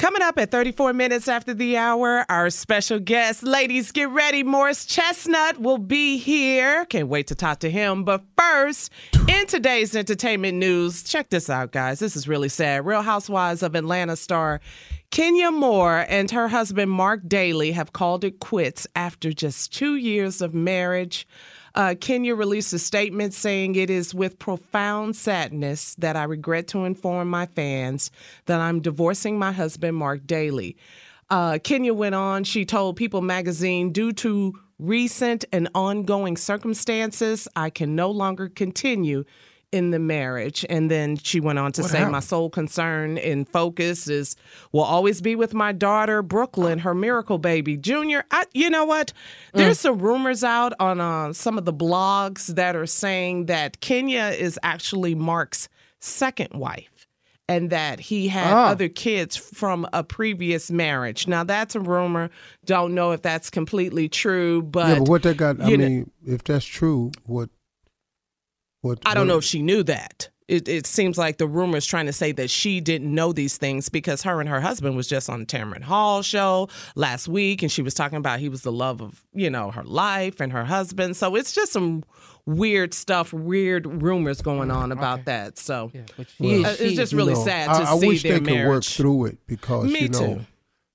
Coming up at 34 minutes after the hour, our special guest, ladies, get ready. Morris Chestnut will be here. Can't wait to talk to him. But first, in today's entertainment news, check this out, guys. This is really sad. Real Housewives of Atlanta star Kenya Moore and her husband Marc Daly have called it quits after just two years of marriage. Uh, Kenya released a statement saying, It is with profound sadness that I regret to inform my fans that I'm divorcing my husband, Marc Daly. Uh, Kenya went on, she told People magazine, due to recent and ongoing circumstances, I can no longer continue in the marriage. And then she went on to What say, happened? My sole concern and focus is will always be with my daughter, Brooklyn, her miracle baby. Junior, I, you know what? There's Mm. some rumors out on uh, some of the blogs that are saying that Kenya is actually Marc's second wife and that he had Ah. other kids from a previous marriage. Now, that's a rumor. Don't know if that's completely true, but, yeah, but what that got? I know- mean, if that's true, what? What? I don't what- know if she knew that. It, it seems like the rumor is trying to say that she didn't know these things because her and her husband was just on the Tamron Hall show last week, and she was talking about he was the love of you know her life and her husband. So it's just some weird stuff, weird rumors going on about that. So uh, it's just really know, sad to I see wish their they could work marriage. through it because Me you know, too.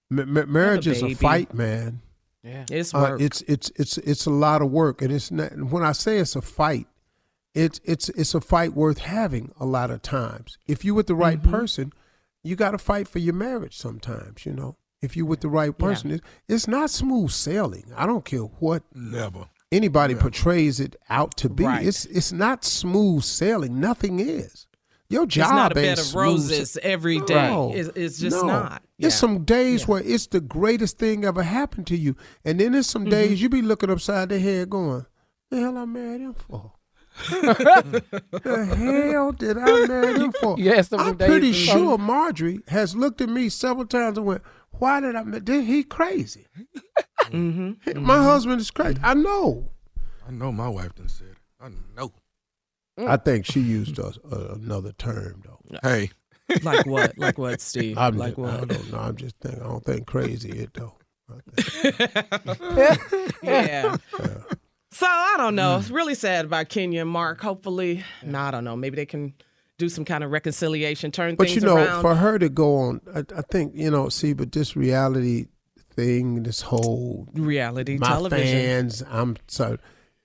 ma- ma- marriage is a fight, man. Yeah, it's Uh, it's it's it's it's a lot of work, and it's not. When I say it's a fight, it's it's it's a fight worth having a lot of times. If you're with the right Mm-hmm. person, you got to fight for your marriage. Sometimes, you know, if you're with the right person, it, it's not smooth sailing. I don't care what Never. anybody portrays it out to be. Right. It's it's not smooth sailing. Nothing is. Your job it's not a ain't bed of smooth roses sa- every day. No, It's, it's just no. not. There's Yeah. some days where it's the greatest thing ever happened to you, and then there's some Mm-hmm. days you be looking upside the head, going, "The hell I married him for." The hell did I marry him for? You had some I'm pretty days, sure Tony? Marjorie has looked at me several times and went, "Why did I? ma- Did he crazy? Mm-hmm. My mm-hmm. husband is crazy. I know." I know my wife done said it. I know. I think she used a, a, uh, another term though. Hey, like what? Like what, Steve? I'm like just, what? I don't know. I'm just thinking. I don't think crazy it though. yeah. So I don't know. Mm. It's really sad about Kenya and Marc. Hopefully, no, I don't know. Maybe they can do some kind of reconciliation, turn. But things you know, around. for her to go on, I, I think you know. See, but this reality thing, this whole reality my television. fans, I'm so.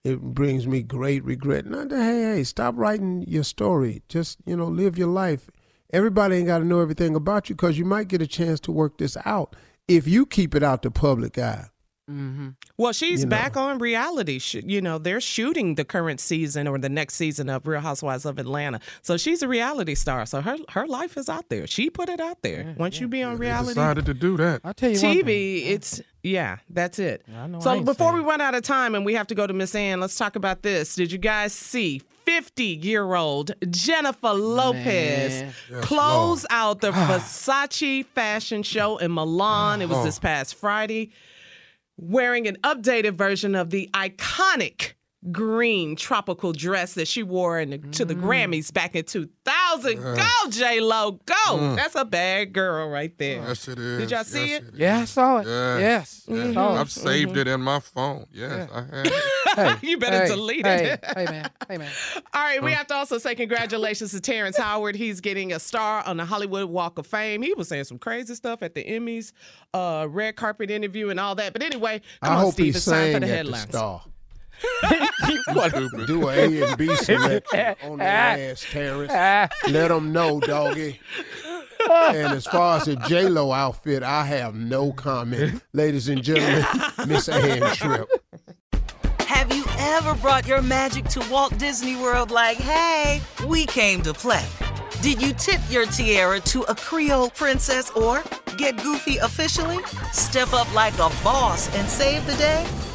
It brings me great regret. Not that, hey, hey, stop writing your story. Just you know, live your life. Everybody ain't got to know everything about you because you might get a chance to work this out if you keep it out the public eye. Mm-hmm. Well, she's You know. back on reality. Sh- You know, they're shooting the current season or the next season of Real Housewives of Atlanta. So she's a reality star. So her her life is out there. She put it out there. Once you be on they reality decided to do that. I'll tell you one thing. TV, it's yeah, that's it. I know So ain't before we run out of time and we have to go to Miss Ann, let's talk about this. Did you guys see 50 year old Jennifer Lopez Man. close out the ah. Versace fashion show in Milan? It was oh. this past Friday, wearing an updated version of the iconic green tropical dress that she wore in the, to the mm. Grammys back in 2000. Go, J Lo, go! Mm. That's a bad girl right there. Yes, it is. Did y'all see Yes, it? is. Yeah, I saw it. Yes. Yes. Yes. Saw it. I've mm-hmm. saved it in my phone. Yes, I have. Hey, You better hey, delete hey, it. Hey, man. Hey, man. All right, we have to also say congratulations to Terrence Howard. He's getting a star on the Hollywood Walk of Fame. He was saying some crazy stuff at the Emmys, uh, red carpet interview, and all that. But anyway, come I on, hope Steve. he It's time sang for at the the headlines. star. What. Do a A and B selection ah, on the ah, ass, Terrence. Ah. Let them know, doggy. and as far as the J Lo outfit, I have no comment. Ladies and gentlemen, Miss Ann Tripp. Have you ever brought your magic to Walt Disney World like, hey, we came to play? Did you tip your tiara to a Creole princess or get goofy officially? Step up like a boss and save the day?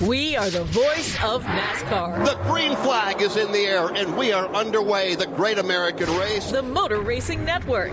We are the voice of NASCAR. The green flag is in the air, and we are underway. The great American race. The Motor Racing Network.